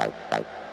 ¡Bang, bang!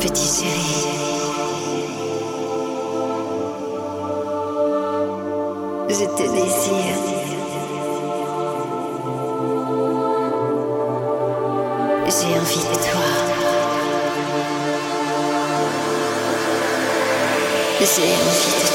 petit chéri. Je te désire. J'ai envie de toi. J'ai envie de.